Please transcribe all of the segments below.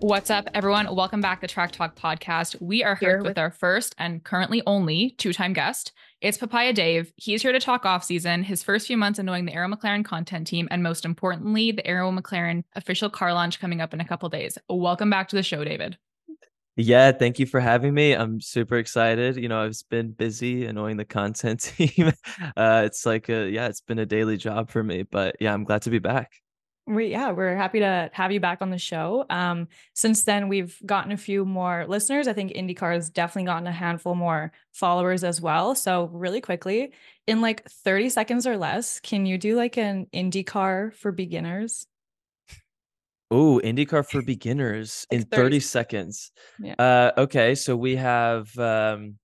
What's up, everyone? Welcome back to Track Talk Podcast. We are here with our first and currently only two time guest. It's Papaya Dave. He's here to talk off season, his first few months in knowing the Arrow McLaren content team, and most importantly, the Arrow McLaren official car launch coming up in a couple days. Welcome back to the show, David. Yeah, thank you for having me. I'm super excited. You know, I've been busy annoying the content team. uh, it's like a yeah, it's been a daily job for me, but yeah, I'm glad to be back. We yeah, we're happy to have you back on the show. Um, since then we've gotten a few more listeners. I think IndyCar has definitely gotten a handful more followers as well. So really quickly, in like 30 seconds or less, can you do like an IndyCar for beginners? Oh, IndyCar for beginners like in 30, 30 seconds. Yeah. Uh, okay, so we have um,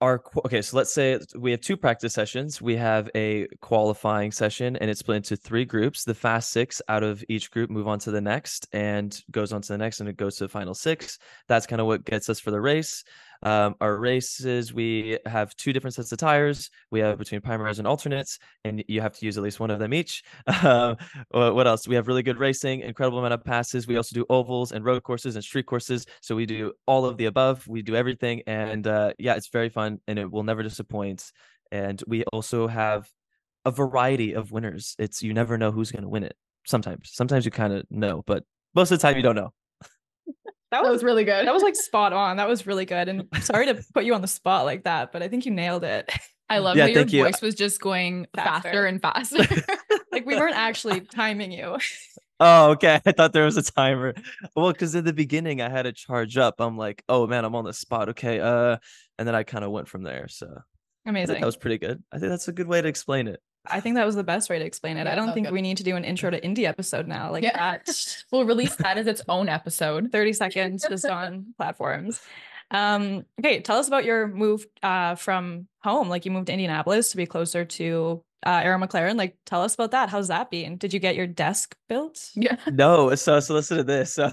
our okay so let's say we have two practice sessions. We have a qualifying session and it's split into three groups. The fast six out of each group move on to the next and goes on to the next and it goes to the final six. That's kind of what gets us for the race um, our races, we have two different sets of tires. We have between primaries and alternates, and you have to use at least one of them each. Uh, what else? We have really good racing, incredible amount of passes. We also do ovals and road courses and street courses. So we do all of the above. We do everything, and uh, yeah, it's very fun, and it will never disappoint. And we also have a variety of winners. It's you never know who's going to win it. Sometimes, sometimes you kind of know, but most of the time you don't know. That was, that was, really good. That was like spot on. That was really good. And sorry to put you on the spot like that, but I think you nailed it. I love yeah, how your you. voice was just going faster, faster and faster. like we weren't actually timing you. Oh, okay. I thought there was a timer. Well, because in the beginning I had to charge up. I'm like, oh man, I'm on the spot. Okay. Uh, and then I kind of went from there. So amazing. that was pretty good. I think that's a good way to explain it. I think that was the best way to explain it. Yeah, I don't think good. we need to do an intro to indie episode now. Like yeah. that. we'll release that as its own episode. 30 seconds just on platforms. Um, okay, tell us about your move uh, from home. Like you moved to Indianapolis to be closer to uh, Arrow McLaren. Like tell us about that. How's that been? Did you get your desk built? Yeah. No, so so listen to this. So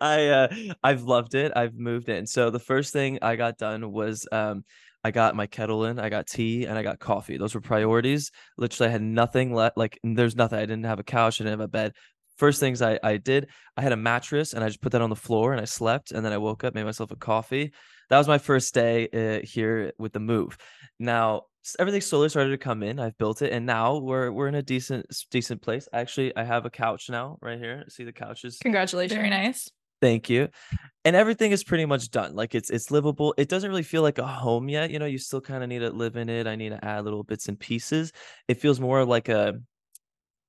I uh I've loved it. I've moved in. So the first thing I got done was um I got my kettle in, I got tea, and I got coffee. Those were priorities. Literally, I had nothing left. Like, there's nothing. I didn't have a couch. I didn't have a bed. First things I, I did, I had a mattress and I just put that on the floor and I slept. And then I woke up, made myself a coffee. That was my first day uh, here with the move. Now, everything slowly started to come in. I've built it, and now we're we're in a decent decent place. Actually, I have a couch now right here. See the couches. Congratulations. Very nice. Thank you. And everything is pretty much done. Like it's it's livable. It doesn't really feel like a home yet. You know, you still kind of need to live in it. I need to add little bits and pieces. It feels more like a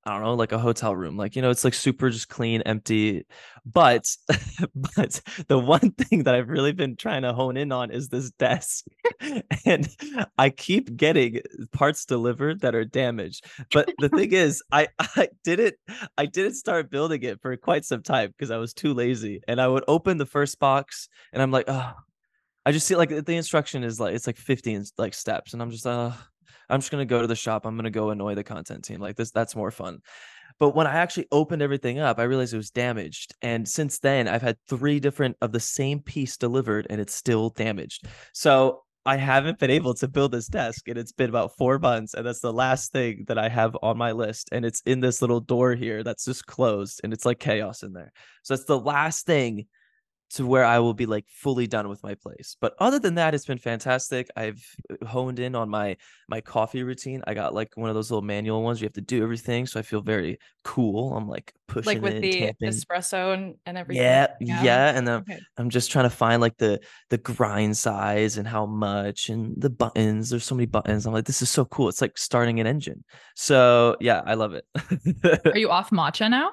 I don't know, like a hotel room. Like, you know, it's like super just clean, empty. But but the one thing that I've really been trying to hone in on is this desk. and I keep getting parts delivered that are damaged. But the thing is, I I didn't I didn't start building it for quite some time because I was too lazy. And I would open the first box and I'm like, oh, I just see like the instruction is like it's like 15 like steps. And I'm just uh I'm just gonna go to the shop. I'm gonna go annoy the content team. Like this, that's more fun. But when I actually opened everything up, I realized it was damaged. And since then, I've had three different of the same piece delivered and it's still damaged. So I haven't been able to build this desk and it's been about four months. And that's the last thing that I have on my list. And it's in this little door here that's just closed and it's like chaos in there. So it's the last thing to where I will be like fully done with my place. But other than that, it's been fantastic. I've uh, honed in on my my coffee routine. I got like one of those little manual ones. You have to do everything, so I feel very cool. I'm like pushing like with it, the tamping. espresso and, and everything. Yeah, yeah, yeah. and then okay. I'm just trying to find like the the grind size and how much and the buttons. There's so many buttons. I'm like, this is so cool. It's like starting an engine. So yeah, I love it. Are you off matcha now?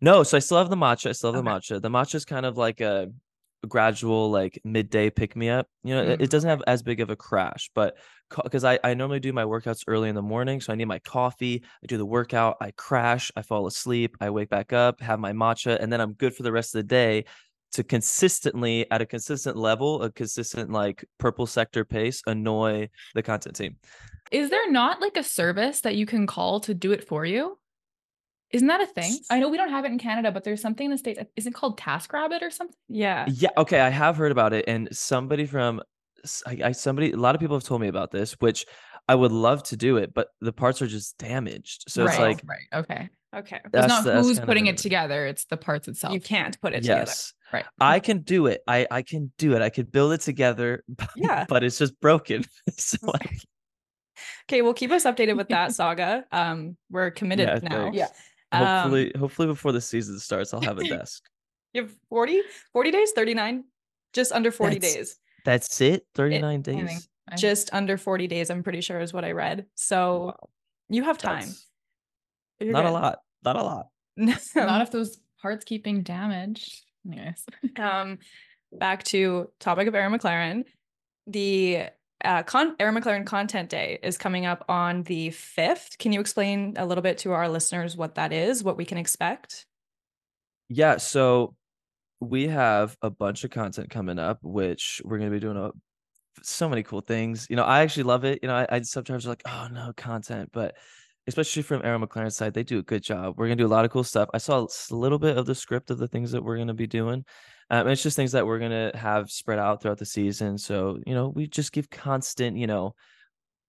No, so I still have the matcha. I still have okay. the matcha. The matcha is kind of like a gradual, like midday pick me up. You know, mm-hmm. it, it, doesn't have as big of a crash, but because I, I normally do my workouts early in the morning. So I need my coffee. I do the workout. I crash. I fall asleep. I wake back up, have my matcha, and then I'm good for the rest of the day to consistently, at a consistent level, a consistent like purple sector pace, annoy the content team. Is there not like a service that you can call to do it for you? Isn't that a thing? I know we don't have it in Canada, but there's something in the States. Is it called Task Rabbit or something? Yeah. Yeah. Okay. I have heard about it. And somebody from, I, I, somebody, a lot of people have told me about this, which I would love to do it, but the parts are just damaged. So right, it's like, right. Okay. Okay. It's That's not the- that's who's putting it together, it's the parts itself. You can't put it together. yes Right. i can do it i i can do it i could build it together but, Yeah. but it's just broken so like, Okay, well keep us updated with that saga. Um, we're committed Yeah, now. thanks. Yeah. Um, hopefully hopefully before the season starts i'll have a desk you have 40, 40 days, 39, just under 40 That's- days. that's it 39 I think days I- Just under 40 days, I'm pretty sure is what I read. So Wow, you have time. that's You're not a lot not a lot not if those parts keep being damaged. Anyways. um back to topic of Arrow McLaren. The uh, con- Arrow McLaren Content Day is coming up on the 5th. Can you explain a little bit to our listeners what that is, what we can expect? Yeah, so we have a bunch of content coming up, which we're gonna be doing a, so many cool things. You know, I actually love it. You know, I, I sometimes are like, oh no, content, but especially from Arrow McLaren's side, they do a good job. We're gonna do a lot of cool stuff. I saw a little bit of the script of the things that we're gonna be doing. Um, it's just things that we're gonna have spread out throughout the season. So you know, we just give constant, you know,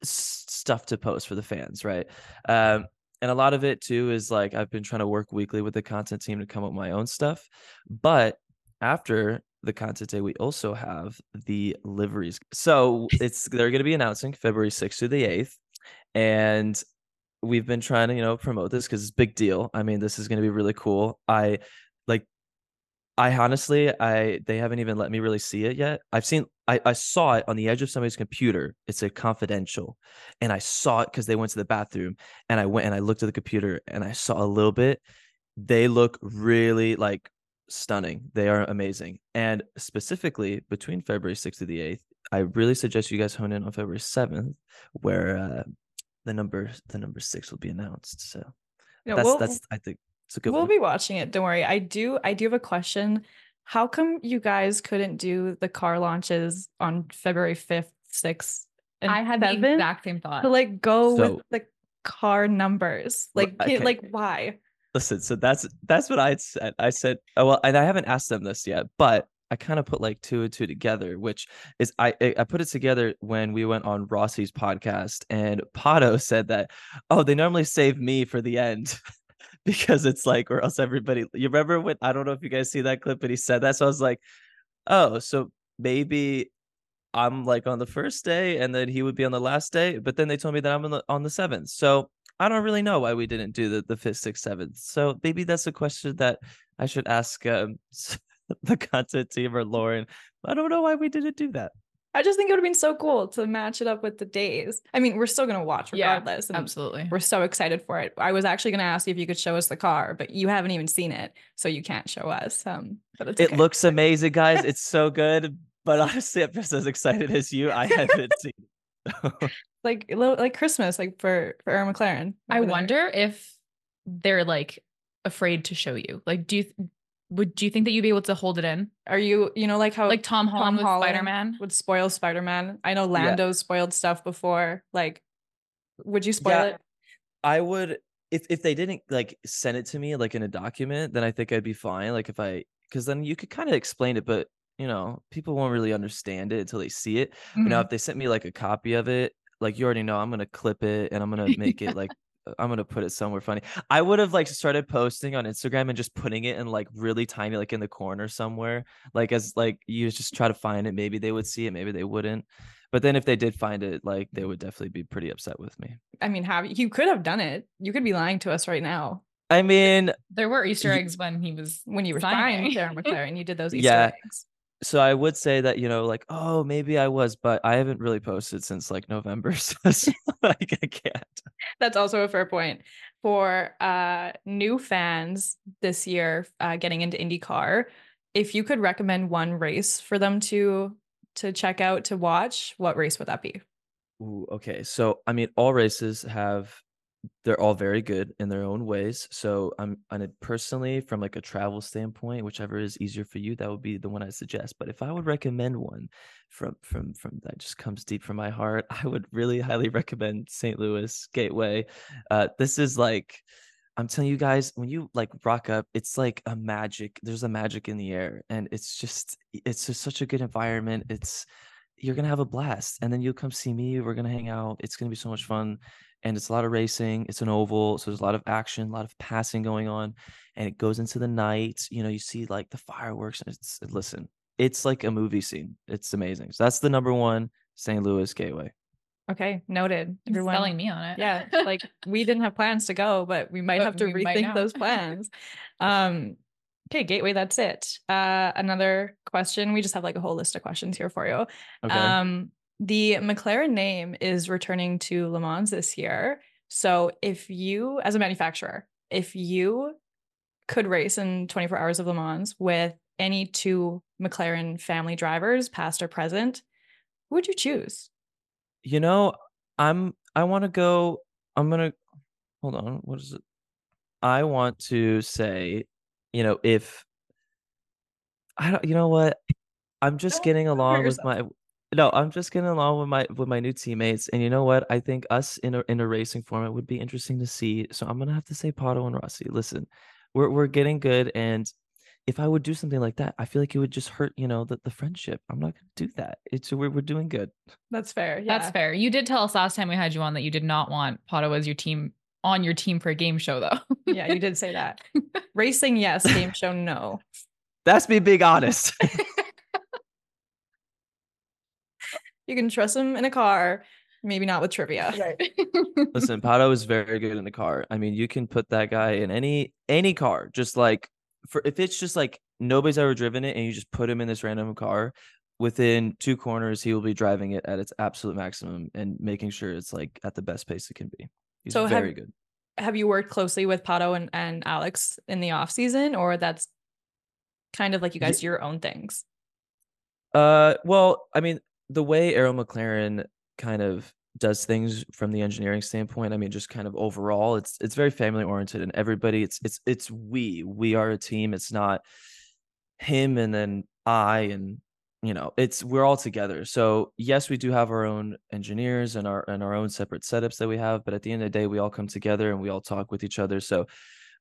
s- stuff to post for the fans, right? Um, and a lot of it too is like I've been trying to work weekly with the content team to come up with my own stuff. But after the content day, we also have the liveries. So it's they're going to be announcing February 6th to the 8th. And we've been trying to, you know, promote this because it's a big deal. I mean, this is going to be really cool. I like I honestly, I they haven't even let me really see it yet. I've seen, I, I saw it on the edge of somebody's computer. it's a confidential, and I saw it because they went to the bathroom, and I went and I looked at the computer and I saw a little bit. They look really like stunning. They are amazing, and specifically between February sixth to the eighth, I really suggest you guys hone in on February seventh, where uh, the number the number six will be announced. So You know, that's we'll- that's I think it's a good we'll one. be watching it. Don't worry. I do. I do have a question. How come you guys couldn't do the car launches on February fifth, sixth, and I had the exact same thought. to like go So- with the car numbers? Like, can- okay. like why? Listen, so that's that's what I said. I said, oh, well, and I haven't asked them this yet, but I kind of put like two and two together, which is I I put it together when we went on Rossi's podcast, and Pato said that, oh, they normally save me for the end. because it's like or else everybody you remember when I don't know if you guys see that clip but he said that so I was like oh so maybe I'm like on the first day and then he would be on the last day but then they told me that I'm on the on the seventh so I don't really know why we didn't do the the fifth, sixth, seventh. So maybe that's a question that I should ask um, the content team or Lauren. I don't know why we didn't do that. I just think it would have been so cool to match it up with the days. I mean, we're still gonna watch regardless. and Absolutely. We're so excited for it. I was actually gonna ask you if you could show us the car, but you haven't even seen it, so you can't show us. Um, but it's It okay. looks amazing, guys. It's so good. But honestly, I'm just as excited as you. I haven't seen. it. like a little like Christmas, like for for Arrow McLaren. I over there. wonder if they're like afraid to show you. Like, do you th- would do you think that you'd be able to hold it in? Are you you know like how Like Tom Holland with Holland Spider Man. would spoil Spider Man? I know Lando spoiled stuff before. Like, would you spoil Yeah. it? I would if if they didn't like send it to me like in a document, then I think I'd be fine. Like if I because then you could kind of explain it, but you know, people won't really understand it until they see it. But now Mhm. if they sent me like a copy of it, like you already know I'm gonna clip it and I'm gonna make it like Uh, I'm gonna put it somewhere funny. I would have like started posting on Instagram and just putting it in like really tiny, like in the corner somewhere. Like as like you just try to find it. Maybe they would see it, maybe they wouldn't. But then if they did find it, like they would definitely be pretty upset with me. I mean, have you could have done it. You could be lying to us right now I mean, There were Easter eggs when he was when you were Signing. Arrow McLaren. You did those Easter Yeah. eggs. So I would say that, you know, like, oh, maybe I was, but I haven't really posted since like November. So like I can't. That's also a fair point. For uh new fans this year uh getting into IndyCar, if you could recommend one race for them to to check out to watch, what race would that be? Ooh, okay. So I mean, all races have they're all very good in their own ways. So I'm it personally from like a travel standpoint, whichever is easier for you, that would be the one I suggest. But if I would recommend one from from from that just comes deep from my heart, I would really highly recommend St. Louis Gateway. Uh this is like I'm telling you guys, when you like rock up, it's like a magic. There's a magic in the air, and it's just it's just such a good environment. It's you're gonna have a blast. And then you'll come see me. We're gonna hang out. It's gonna be so much fun. And it's a lot of racing. It's an oval, so there's a lot of action, a lot of passing going on, and it goes into the night. You know, you see like the fireworks. And it's listen, it's like a movie scene. It's amazing. So that's the number one St. Louis Gateway. Okay, noted. Everyone selling me on it. Yeah, like we didn't have plans to go, but we might but have to rethink those plans. um, okay, Gateway, that's it. Uh, another question. We just have like a whole list of questions here for you. Okay. Um, the McLaren name is returning to Le Mans this year. So if you, as a manufacturer, if you could race in 24 hours of Le Mans with any two McLaren family drivers, past or present, who would you choose? You know, I'm I want to go I'm going to hold on, what is it? I want to say, you know, if I don't you know what? I'm just don't getting along with my no, I'm just getting along with my with my new teammates, and you know what? I think us in a in a racing format would be interesting to see. So I'm gonna have to say Pato and Rossi. Listen, we're we're getting good, and if I would do something like that, I feel like it would just hurt, you know, the, the friendship. I'm not going to do that. It's we're, we're doing good. That's fair. Yeah. That's fair. You did tell us last time we had you on that you did not want Pato as your team on your team for a game show though. yeah, you did say that. Racing, yes. Game show, no. That's me being honest. you can trust him in a car, maybe not with trivia. Right. Listen, Pato is very good in the car. I mean, you can put that guy in any any car, just like for if it's just like nobody's ever driven it and you just put him in this random car within two corners he will be driving it at its absolute maximum and making sure it's like at the best pace it can be he's so very have, good have you worked closely with pato and, and alex in the off season or that's kind of like you guys yeah. your own things uh well i mean the way Arrow McLaren kind of does things from the engineering standpoint i mean just kind of overall it's it's very family oriented and everybody it's it's it's we we are a team it's not him and then i and you know it's we're all together so yes we do have our own engineers and our and our own separate setups that we have but at the end of the day we all come together and we all talk with each other so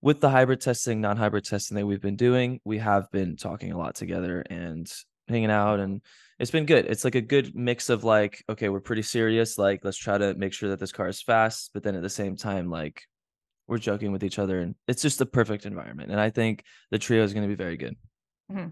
with the hybrid testing non-hybrid testing that we've been doing we have been talking a lot together and hanging out and it's been good. It's like a good mix of like, okay, we're pretty serious. Like, let's try to make sure that this car is fast, but then at the same time, like, we're joking with each other, and it's just the perfect environment. And I think the trio is going to be very good. Mm-hmm.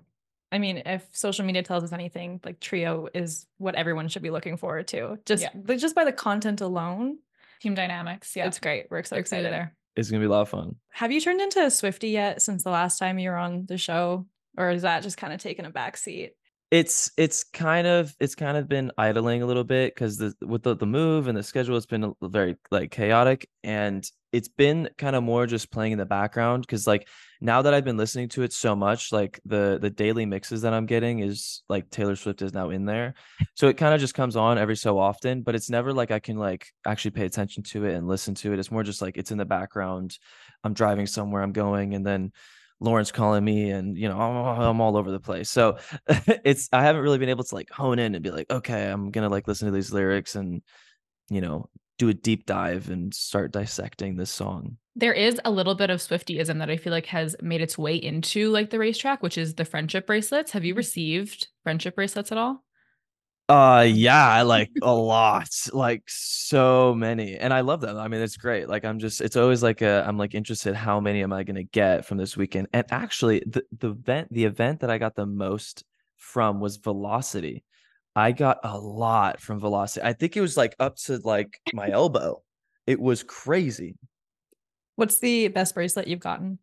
I mean, if social media tells us anything, like trio is what everyone should be looking forward to. Just, yeah. just by the content alone, team dynamics. Yeah, it's great. We're so We're excited there. It's gonna be a lot of fun. Have you turned into a Swifty yet since the last time you were on the show, or is that just kind of taking a back seat? It's it's kind of it's kind of been idling a little bit because the with the, the move and the schedule it's been very like chaotic and it's been kind of more just playing in the background because like now that i've been listening to it so much like the the daily mixes that i'm getting is like taylor swift is now in there. So it kind of just comes on every so often but it's never like i can like actually pay attention to it and listen to it. It's more just like it's in the background. I'm driving somewhere i'm going and then Lawrence calling me and you know I'm, I'm all over the place. So it's I haven't really been able to like hone in and be like, okay, I'm gonna like listen to these lyrics and you know do a deep dive and start dissecting this song. There is a little bit of Swiftyism that I feel like has made its way into like the racetrack, which is the friendship bracelets. Have you mm-hmm. received friendship bracelets at all? Uh yeah, I like a lot, like so many. And I love them. I mean, it's great. Like I'm just it's always like a I'm like interested how many am I going to get from this weekend? And actually the the event the event that I got the most from was Velocity. I got a lot from Velocity. I think it was like up to like my elbow. It was crazy. What's the best bracelet you've gotten?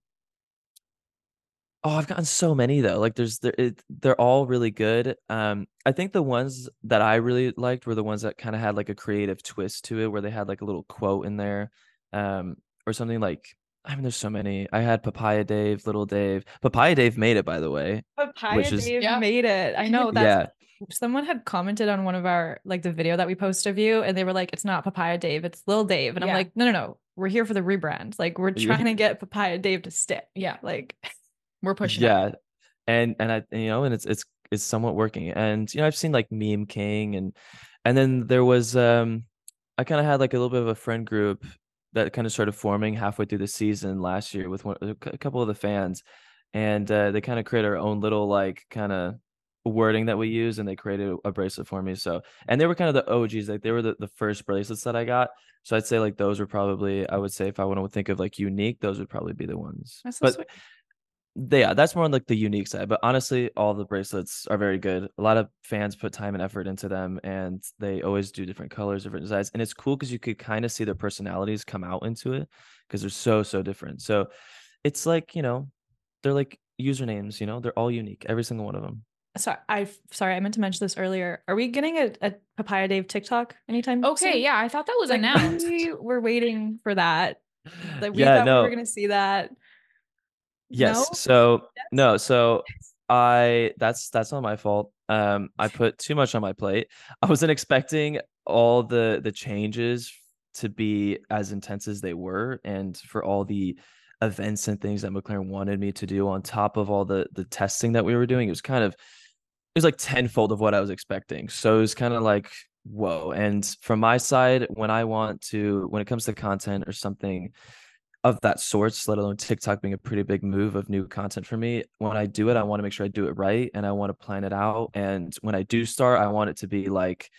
Oh, I've gotten so many though. Like there's there it, they're all really good. Um I think the ones that I really liked were the ones that kind of had like a creative twist to it where they had like a little quote in there. Um or something like I mean there's so many. I had Papaya Dave, Little Dave. Papaya Dave made it by the way. Papaya which is, Dave yeah. made it. I know that yeah. someone had commented on one of our like the video that we posted of you and they were like it's not Papaya Dave, it's Little Dave. And yeah. I'm like no no no. We're here for the rebrand. Like we're trying to get Papaya Dave to stick. Yeah. Like we're pushing. Yeah. And and I you know, and it's it's it's somewhat working. And you know, I've seen like Meme King and and then there was um I kind of had like a little bit of a friend group that kind of started forming halfway through the season last year with one, a couple of the fans and uh, they kind of create our own little like kind of wording that we use and they created a bracelet for me so and they were kind of the og's like they were the, the first bracelets that i got so i'd say like those were probably i would say if i want to think of like unique those would probably be the ones That's so but sweet. They, yeah that's more on like the unique side but honestly all the bracelets are very good a lot of fans put time and effort into them and they always do different colors different designs and it's cool because you could kind of see their personalities come out into it because they're so so different so it's like you know they're like usernames you know they're all unique every single one of them Sorry, I sorry, I meant to mention this earlier. Are we getting a, a Papaya Dave TikTok anytime? soon? Okay, yeah, I thought that was Like, announced. we were waiting for that. Like we yeah thought no we were gonna see that. Yes. No? So Yes? no, so I that's that's not my fault. Um I put too much on my plate. I wasn't expecting all the the changes to be as intense as they were and for all the events and things that McLaren wanted me to do on top of all the the testing that we were doing. It was kind of it was like tenfold of what I was expecting. So it was kind of like, whoa. And from my side, when I want to, when it comes to content or something of that sorts, let alone TikTok being a pretty big move of new content for me, when I do it, I want to make sure I do it right and I want to plan it out. And when I do start, I want it to be like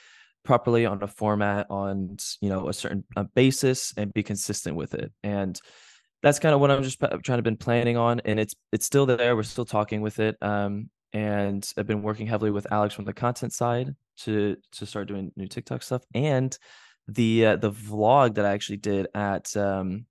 properly on a format on you know a certain basis and be consistent with it. And that's kind of what I'm just trying to been planning on, and it's it's still there. We're still talking with it. Um, and I've been working heavily with Alex from the content side to to start doing new TikTok stuff and the uh, the vlog that I actually did at um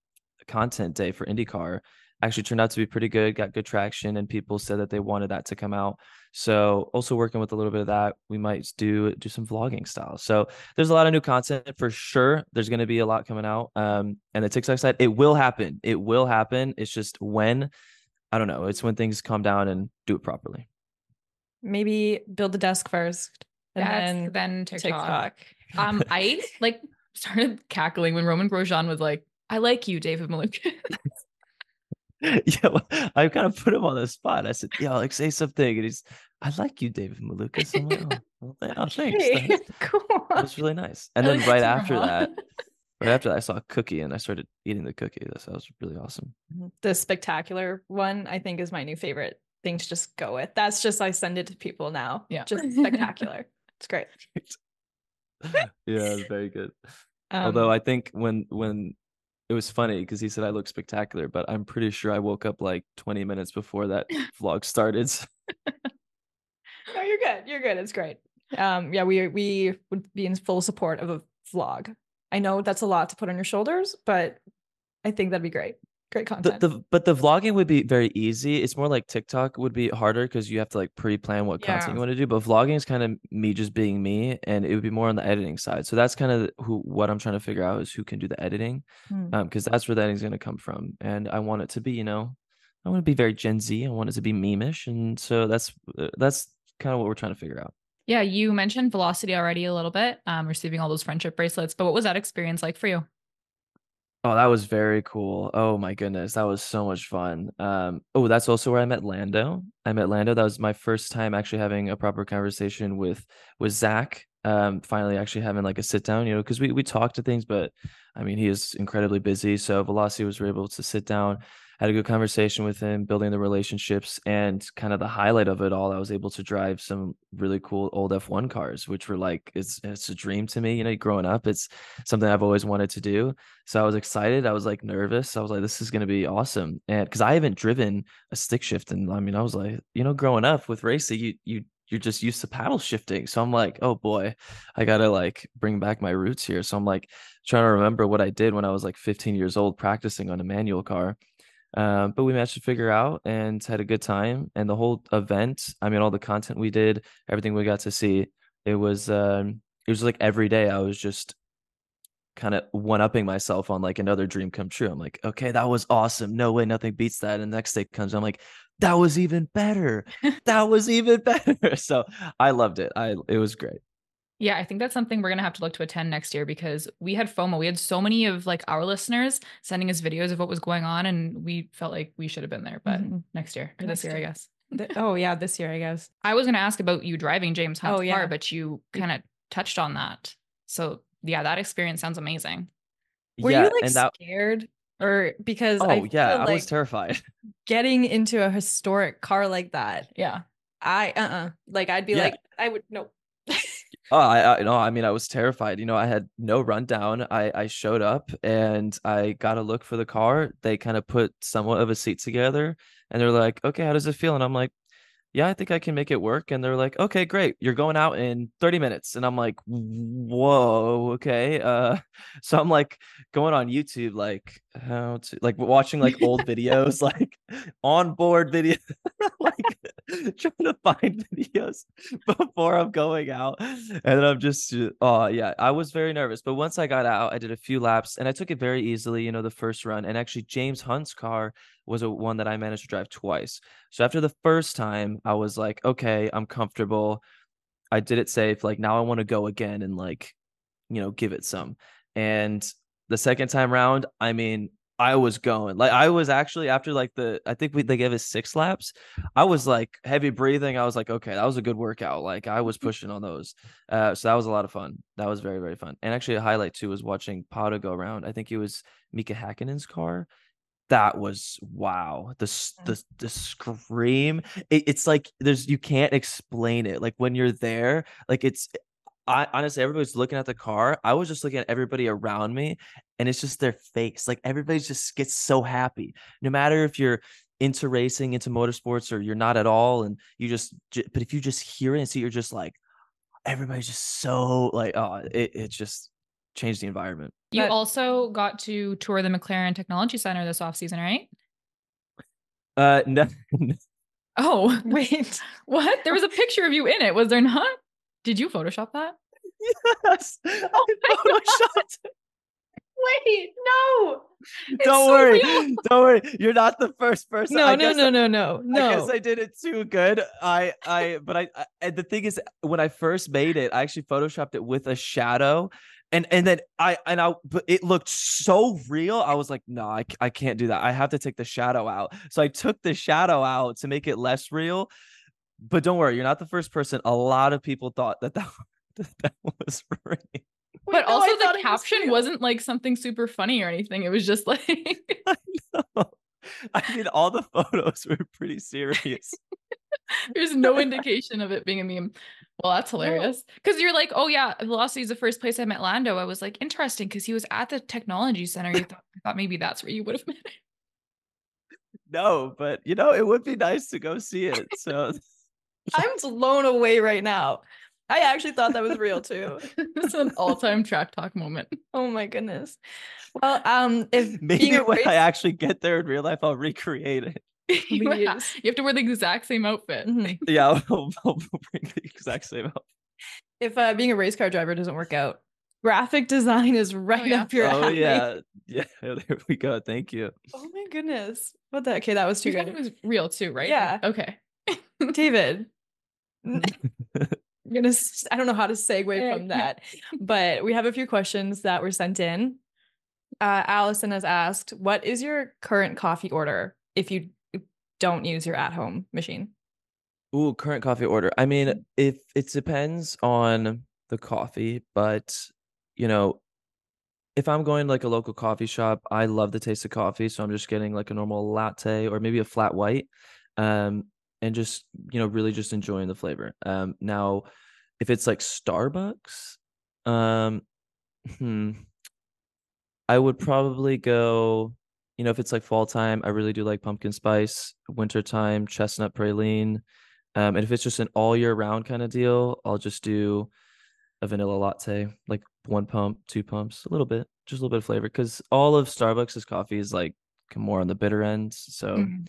content day for IndyCar actually turned out to be pretty good, got good traction and people said that they wanted that to come out. So also working with a little bit of that, we might do do some vlogging style. So there's a lot of new content for sure. There's going to be a lot coming out. Um and the TikTok side, it will happen. It will happen. It's just when I don't know. It's when things calm down and do it properly. Maybe build the desk first. And That's then then TikTok. TikTok. Um, I like started cackling when Romain Grosjean was like, "I like you, David Malukas." yeah, well, I kind of put him on the spot. I said, "Yeah, like say something," and he's, "I like you, David Malukas." I'm like, "Oh, well, oh, thanks." Hey, That, cool. that was really nice. And then right after that, right after that, I saw a cookie and I started eating the cookie. That was really awesome. the spectacular one, I think, is my new favorite thing to just go with. That's just I send it to people now. Yeah. Just spectacular. it's great. yeah, it very good. Although Um, I think when when it was funny because he said I look spectacular, but I'm pretty sure I woke up like 20 minutes before that vlog started. no, you're good. You're good. It's great. Um, yeah, we we would be in full support of a vlog. I know that's a lot to put on your shoulders, but I think that'd be great. Great the, content. the but the vlogging would be very easy. It's more like TikTok would be harder because you have to like pre-plan what content you want to do. But vlogging is kind of me just being me, and it would be more on the editing side. So that's kind of who what I'm trying to figure out is who can do the editing, Hmm. um, because that's where the editing's going to come from. And I want it to be, you know, I want to be very Gen Z. I want it to be meme-ish, and so that's uh, that's kind of what we're trying to figure out. yeah, you mentioned Velocity already a little bit, um, receiving all those friendship bracelets. But what was that experience like for you? Oh, that was very cool. Oh my goodness, that was so much fun. Um, oh, that's also where I met Lando. I met Lando. That was my first time actually having a proper conversation with with Zak. Um, finally actually having like a sit down, you know, because we we talked to things, but I mean he is incredibly busy. So Velocity was able to sit down, had a good conversation with him, building the relationships, and kind of the highlight of it all, I was able to drive some really cool old F1 cars, which were like it's it's a dream to me. You know, growing up, it's something I've always wanted to do. So I was excited. I was like nervous. I was like, this is going to be awesome. And because I haven't driven a stick shift. And I mean, I was like, you know, growing up with racing, you, you, you're just used to paddle shifting. So I'm like, oh boy, I got to like bring back my roots here. So I'm like trying to remember what I did when I was like 15 years old practicing on a manual car. Um, but we managed to figure out and had a good time. And the whole event, I mean, all the content we did, everything we got to see, it was, um, it was like every day I was just kind of one upping myself on like another dream come true. I'm like, okay, that was awesome. No way, nothing beats that. And the next day comes, I'm like, that was even better. that was even better. So I loved it. I it was great. Yeah, I think that's something we're gonna have to look to attend next year because we had FOMO. We had so many of like our listeners sending us videos of what was going on, and we felt like we should have been there. But Mhm. next year or Next this year, I guess. Th- oh yeah, this year I guess. I was gonna ask about you driving James Hunt's Oh, yeah. car, but you kind of touched on that. So yeah, that experience sounds amazing. Were yeah, you like and that scared? Or because oh I yeah, feel I was terrified. getting into a historic car like that, Yeah. I uh uh like I'd be Yeah. like I would no. Oh, I, I no, I mean, I was terrified. You know, I had no rundown. I I showed up and I got a look for the car. They kind of put somewhat of a seat together, and they're like, "Okay, how does it feel?" And I'm like, "Yeah, I think I can make it work." And they're like, "Okay, great. You're going out in 30 minutes." And I'm like, "Whoa, okay." Uh, so I'm like going on YouTube, like how to like watching like old videos, like onboard video, like trying to find videos before I'm going out. And I'm just, oh, yeah, I was very nervous. But once I got out, I did a few laps and I took it very easily, you know, the first run. And actually, James Hunt's car was a one that I managed to drive twice. So after the first time, I was like, okay, I'm comfortable. I did it safe. Like now I want to go again and like, you know, give it some. And the second time round, I mean, I was going like I was actually after like the I think we they gave us six laps. I was like heavy breathing. I was like, okay, that was a good workout. Like I was pushing on those. Uh, so that was a lot of fun. That was very very fun. And actually, a highlight too was watching Pato go around. I think it was Mika Hakkinen's car. That was wow. The the the scream. It, it's like there's you can't explain it. Like when you're there, like it's I honestly, everybody's looking at the car. I was just looking at everybody around me, and it's just their face. Like everybody just gets so happy, no matter if you're into racing, into motorsports, or you're not at all. And you just, but if you just hear it and see, you're just like, everybody's just so like, oh, it, it just changed the environment. You But- also got to tour the McLaren Technology Center this off season, right? Uh, no, Oh, Wait. what? There was a picture of you in it, was there not? Did you Photoshop that? yes, I oh photoshopped Wait, no. Don't so worry. real. Don't worry. You're not the first person. No, I no, guess no, no, no, I guess no. I did it too good. I, I, but I, I, and the thing is, when I first made it, I actually photoshopped it with a shadow, and and then I, and I, but it looked so real. I was like, no, I, c- I can't do that. I have to take the shadow out. So I took the shadow out to make it less real. But don't worry, you're not the first person. A lot of people thought that that, that, that was real. but no, also I the it was caption wasn't like something super funny or anything. It was just like I mean, all the photos were pretty serious. there's no indication of it being a meme. Well, that's hilarious. Because you're like, oh yeah, Velocity is the first place I met Lando. I was like, interesting, because he was at the technology center. You thought, I thought maybe that's where you would have met him. No, but you know, it would be nice to go see it. So I'm blown away right now. I actually thought that was real too. it's an all-time track talk moment. Oh my goodness. Well, um, if maybe being when race- I actually get there in real life, I'll recreate it. you, have to wear the exact same outfit. Mhm. Yeah, I'll, I'll bring the exact same up. if uh, being a race car driver doesn't work out, graphic design is right yeah. up your Oh alley. yeah, yeah. There we go. Thank you. Oh my goodness. What the? Okay, that was too You thought it was real too, right? Yeah. Okay. David. N- I'm gonna. I don't know how to segue from that, but we have a few questions that were sent in. Uh, Allison has asked, "What is your current coffee order if you don't use your at-home machine?" Ooh, current coffee order. I mean, if it depends on the coffee, but you know, if I'm going to, like a local coffee shop, I love the taste of coffee, so I'm just getting like a normal latte or maybe a flat white, um, and just you know, really just enjoying the flavor. Um, now, if it's like Starbucks, um, hmm, I would probably go. You know, if it's like fall time, I really do like pumpkin spice. Winter time, chestnut praline. Um, and if it's just an all year round kind of deal, I'll just do a vanilla latte, like one pump, two pumps, a little bit, just a little bit of flavor. Because all of Starbucks' coffee is like more on the bitter end, so Mhm.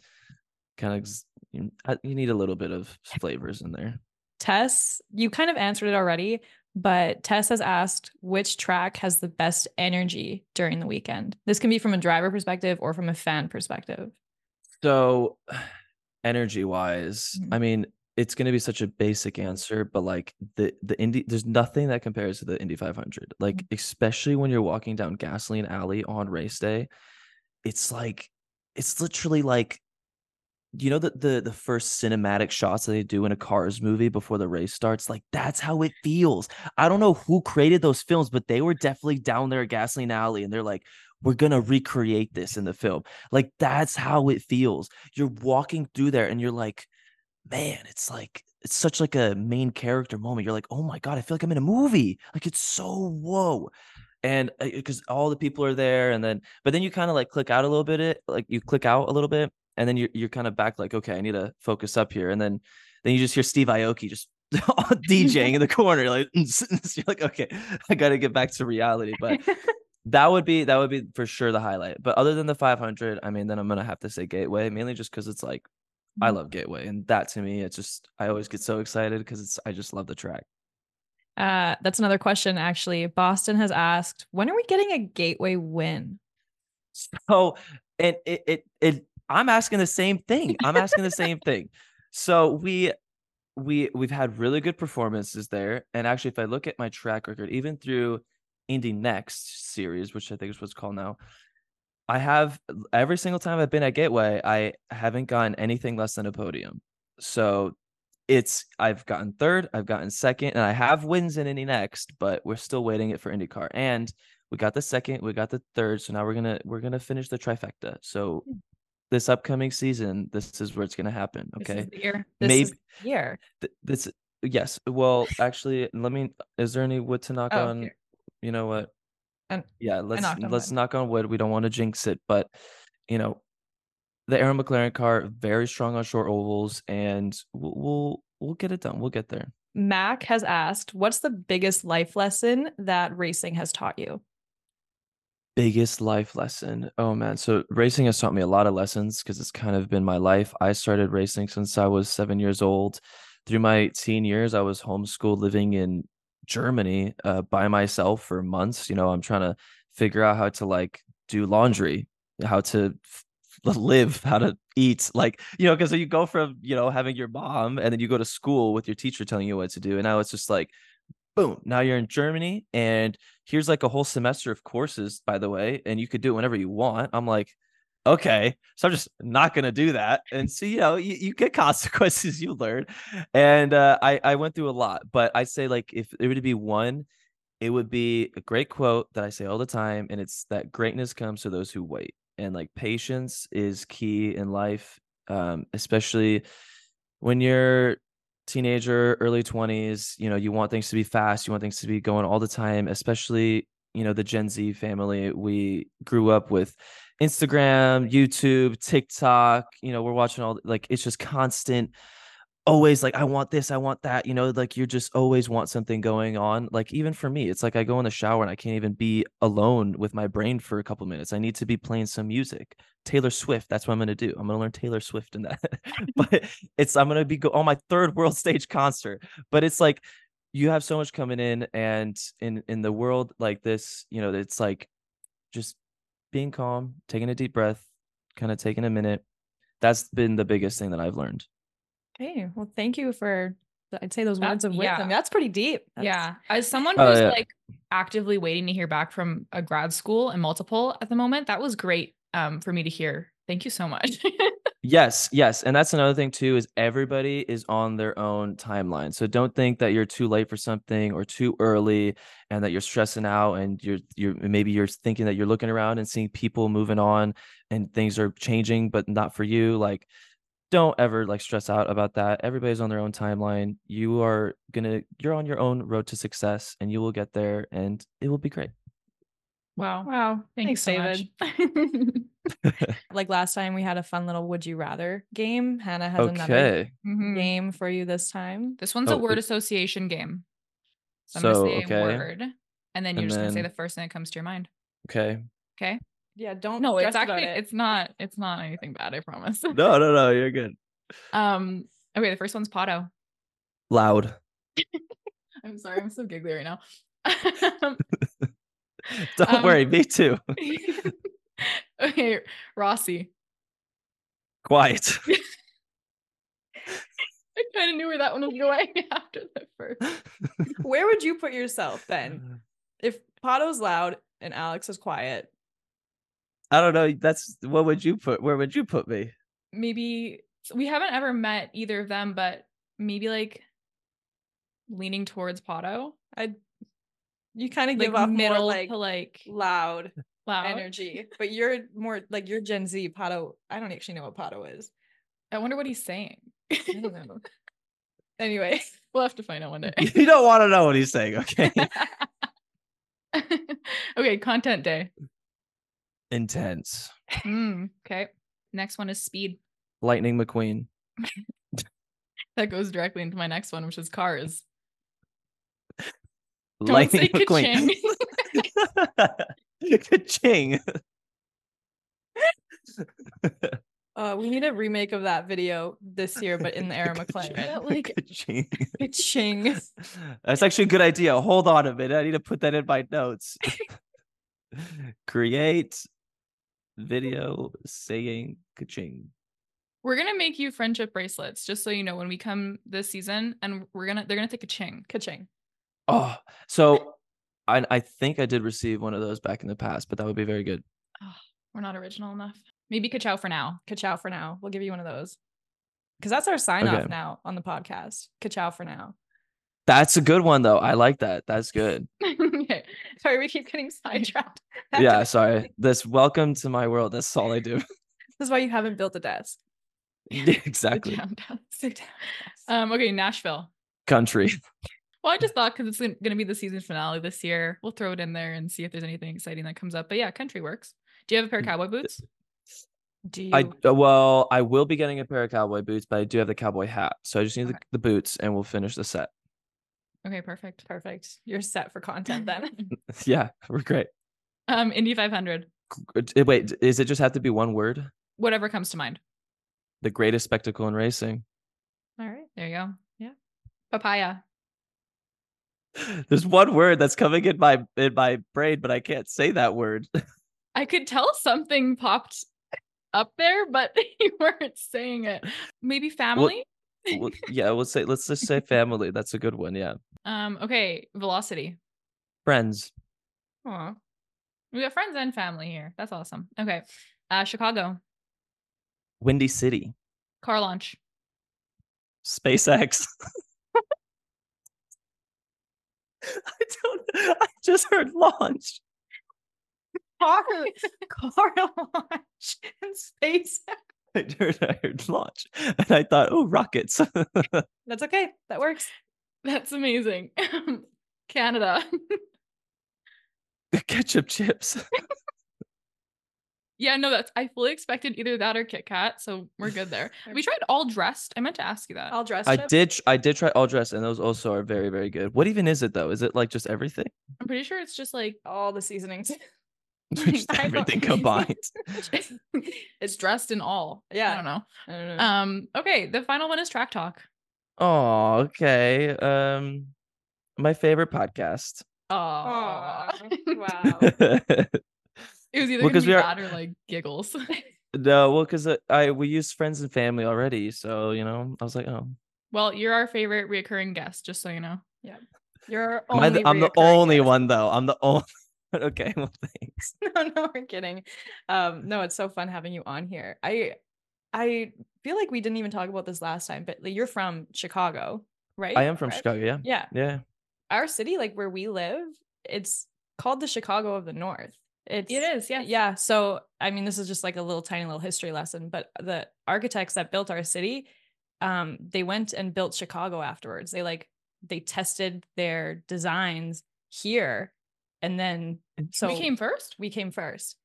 kind of you, you need a little bit of flavors in there. Tess, you kind of answered it already, but Tess has asked which track has the best energy during the weekend. This can be from a driver perspective or from a fan perspective. So, energy wise, Mhm. I mean, it's going to be such a basic answer, but like the the Indy, there's nothing that compares to the Indy 500. Like, especially when you're walking down Gasoline Alley on race day, it's like it's literally like you know the the the first cinematic shots that they do in a Cars movie before the race starts. Like that's how it feels. I don't know who created those films, but they were definitely down there at Gasoline Alley, and they're like, "We're gonna recreate this in the film." Like that's how it feels. You're walking through there, and you're like, "Man, it's like it's such like a main character moment. You're like, oh my god, I feel like I'm in a movie. Like it's so whoa. And because uh, all the people are there, and then but then you kind of like click out a little bit, it like you click out a little bit, and then you're you're kind of back like, okay, I need to focus up here, and then then you just hear Steve Aoki just DJing in the corner, like you're like, okay, I got to get back to reality. But that would be that would be for sure the highlight. But other than the 500, I mean, then I'm gonna have to say Gateway, mainly just because it's like I mm-hmm. love Gateway, and that to me, it's just I always get so excited because it's I just love the track. Uh, that's another question actually. Boston has asked, when are we getting a Gateway win? So, and it it it I'm asking the same thing. I'm asking the same thing. So we we we've had really good performances there, and actually, if I look at my track record, even through Indy Next series, which I think is what's called now, I have every single time I've been at Gateway, I haven't gotten anything less than a podium. So it's I've gotten third, I've gotten second, and I have wins in Indy Next, but we're still waiting it for IndyCar. And we got the second, we got the third, so now we're gonna we're gonna finish the trifecta. So hmm. This upcoming season, this is where it's gonna happen. Okay, this year. This maybe year. Th- this yes. Well, actually, let me. Is there any wood to knock oh, on? Here. You know what? And yeah, let's let's wood. knock on wood. We don't want to jinx it, but you know, the Arrow McLaren car very strong on short ovals, and we'll, we'll we'll get it done. We'll get there. Mac has asked, "What's the biggest life lesson that racing has taught you?" Biggest life lesson. Oh man, so racing has taught me a lot of lessons because it's kind of been my life. I started racing since I was seven years old. Through my teen years, I was homeschooled living in Germany uh, by myself for months. You know, I'm trying to figure out how to like do laundry, how to f- live, how to eat. Like, you know, because you go from, you know, having your mom and then you go to school with your teacher telling you what to do. And now it's just like, boom, now you're in Germany and here's like a whole semester of courses, by the way, and you could do it whenever you want. I'm like, okay. So i'm just not going to do that. And so you know you, you get consequences you learn. And uh, i i went through a lot but i say like if it would be one it would be a great quote that i say all the time and it's that greatness comes to those who wait. And like patience is key in life um, especially when you're teenager early 20s you know you want things to be fast you want things to be going all the time especially you know the gen z family. We grew up with Instagram, YouTube, TikTok, you know, we're watching all like it's just constant always like I want this, I want that, you know, like you just always want something going on. Like even for me, it's like I go in the shower and I can't even be alone with my brain for a couple minutes. I need to be playing some music. Taylor Swift, that's what I'm going to do. I'm going to learn Taylor Swift in that. but it's I'm going to be go on my third world stage concert. But it's like you have so much coming in and in in the world like this, you know, it's like just being calm, taking a deep breath, kind of taking a minute. That's been the biggest thing that I've learned. Okay. Well, thank you for I'd say those words of wisdom. Yeah. That's pretty deep. That's... Yeah. As someone oh, who's uh, yeah. like actively waiting to hear back from a grad school and multiple at the moment, that was great um, for me to hear. Thank you so much. yes, yes. And that's another thing too is everybody is on their own timeline. So don't think that you're too late for something or too early and that you're stressing out and you're you're maybe you're thinking that you're looking around and seeing people moving on and things are changing but not for you like don't ever like stress out about that. Everybody's on their own timeline. You are going to you're on your own road to success and you will get there and it will be great. Wow. Wow. Thanks, Thanks David. like last time we had a fun little would you rather game. Hannah has okay. another mm-hmm. game for you this time. This one's oh, a word it... association game. So, so I'm gonna say okay. a word and then you're and just then... gonna say the first thing that comes to your mind. Okay. Okay. Yeah, don't no, it's actually it. it's not it's not anything bad, I promise. no, no, no, you're good. Um okay, the first one's Pato. Loud. I'm sorry, I'm so giggly right now. Don't um, worry, me too. okay, Rossi. Quiet. I kind of knew where that one was going after the first. where would you put yourself then? If Pato's loud and Alex is quiet. I don't know. That's what would you put? Where would you put me? Maybe we haven't ever met either of them, but maybe like leaning towards Pato. I you kind of give like off middle more like, to like loud, loud energy, but you're more like you're Gen Z. Pato, I don't actually know what Pato is. I wonder what he's saying. Anyway, we'll have to find out one day. you don't want to know what he's saying, okay? okay, content day. Intense. Mm, okay. Next one is speed. Lightning McQueen. That goes directly into my next one, which is cars. Don't Lightning McQueen. Ka-ching. uh, we need a remake of that video this year, but in the Arrow McLaren. Like, Ka-ching. ching. That's actually a good idea. Hold on a minute. I need to put that in my notes. Create video saying ka-ching. We're gonna make you friendship bracelets, just so you know when we come this season, and we're gonna they're gonna take a ching. Ka-ching. Oh, so I I think I did receive one of those back in the past, but that would be very good. Oh, we're not original enough. Maybe ka-chow for now. Ka-chow for now. We'll give you one of those. Because that's our sign off Okay. now on the podcast. Ka-chow for now. That's a good one though. I like that. That's good. okay. Sorry, we keep getting sidetracked. Yeah, sorry. This welcome to my world. That's all I do. This is why you haven't built a desk. Exactly. Sit down, down. Sit down. Um, okay, Nashville. Country. Well, I just thought because it's going to be the season finale this year, we'll throw it in there and see if there's anything exciting that comes up. But yeah, country works. Do you have a pair of cowboy boots? Do you? I uh, well, I will be getting a pair of cowboy boots, but I do have the cowboy hat. So I just need Okay. the, the boots and we'll finish the set. Okay, perfect. Perfect. You're set for content then. Yeah, we're great. um, Indy 500. Uh, Wait, is it just have to be one word? Whatever comes to mind. The greatest spectacle in racing. All right. There you go. Yeah. Papaya. There's one word that's coming in my in my brain, but I can't say that word. I could tell something popped up there, but you weren't saying it. Maybe family. Well, yeah, we'll say let's just say family. That's a good one. Yeah, um. Okay. Velocity. friends. Aw. We got friends and family here. That's awesome. Okay. Uh, Chicago. Windy City. Car launch. SpaceX. I don't. I just heard launch. Car, car launch in space. I heard, I heard launch, and I thought, oh, rockets. That's okay. That works. That's amazing. Canada. The ketchup chips. yeah, no, that's I fully expected either that or Kit Kat, so we're good there. We tried all dressed. I meant to ask you that. All dressed. I up. did. I did try all dressed, and those also are very, very good. What even is it though? Is it like just everything? I'm pretty sure it's just like all the seasonings. just everything combined. it's dressed in all. Yeah. I don't know. I don't know. Um, okay, the final one is track talk. Oh, okay. Um, my favorite podcast. Oh, wow. it was either Well, gonna 'cause be we are- that or like giggles. no, well, because I we use friends and family already, so you know, I was like, oh, well, you're our favorite reoccurring guest, just so you know. Yeah. You're Am I only the, I'm the reoccurring only guest. one though. I'm the only. okay, well, thanks. no, no, we're kidding. Um, no, it's so fun having you on here. I I feel like we didn't even talk about this last time, but like, you're from Chicago, right? I am from? Chicago. Yeah, Yeah. yeah. Our city, like where we live, it's called the Chicago of the North. It's It is, yes. Yeah. So I mean, this is just like a little tiny little history lesson, but the architects that built our city, um, they went and built Chicago afterwards. They like they tested their designs here and then so we came first. we came first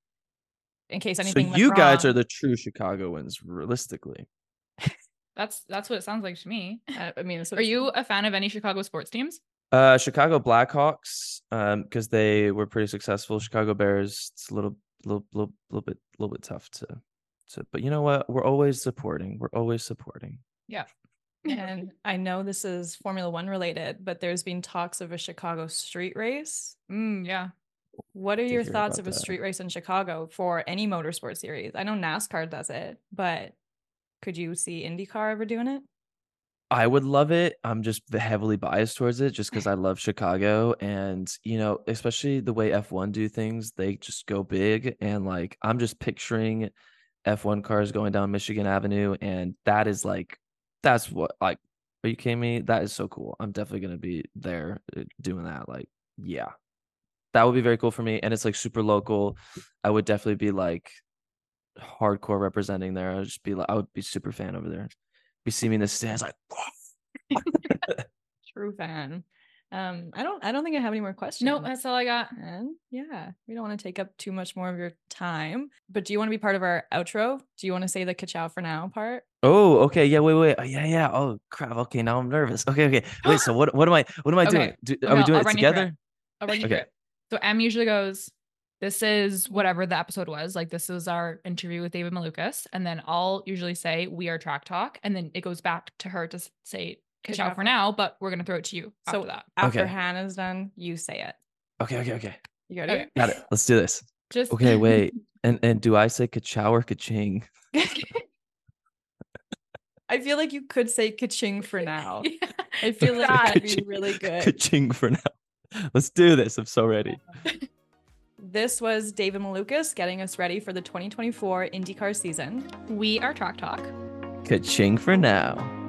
in case So anything went you guys are the true Chicagoans, realistically. That's that's what it sounds like to me. Uh, i mean Are you a fan of any Chicago sports teams? Uh, Chicago Blackhawks, um, because they were pretty successful. Chicago Bears, it's a little, little, little, little bit, little bit tough to, to. But you know what? We're always supporting. We're always supporting. And i know this is formula one related but there's been talks of a chicago street race Mm, yeah. what are your thoughts of a that. street race in chicago for any motorsport series i know nascar does it but could you see indycar ever doing it I would love it. I'm just heavily biased towards it just because I love Chicago and you know, especially the way F1 do things, they just go big and like I'm just picturing F1 cars going down Michigan Avenue and that is like that's what like are you kidding me? That is so cool. I'm definitely going to be there uh, doing that like yeah. That would be very cool for me and it's like super local. I would definitely be like hardcore representing there. I'd just be like I would be super fan over there. Be seeing me in the stands like True fan. Um, I don't I don't think I have any more questions. No, that's all I got. And yeah, we don't want to take up too much more of your time. But do you want to be part of our outro? Do you want to say the ka for now part? Oh, okay. Yeah, wait, wait. Oh, yeah, yeah. Oh crap. Okay, now I'm nervous. Okay, okay. Wait, so what what am I what am I Okay. doing? Do, are Okay, we doing I'll it run you through together? I'll run you Okay. So M usually goes, This is whatever the episode was. Like this is our interview with David Malukas. And then I'll usually say we are track talk. And then it goes back to her to say Ka ciao chow for for- now, but we're gonna throw it to you So- after that. After Okay. Hannah's done, you say it. Okay, okay, okay. You ready? Okay. Got it. Let's do this. Just Okay, wait. And and do I say ka-chow or ka-ching? I feel like you could say ka-ching for now. Yeah. I feel like that'd be really good. Ka-ching for now. Let's do this. I'm so ready. This was David Malukas getting us ready for the 2024 IndyCar season. we are track talk. Ka-ching for now.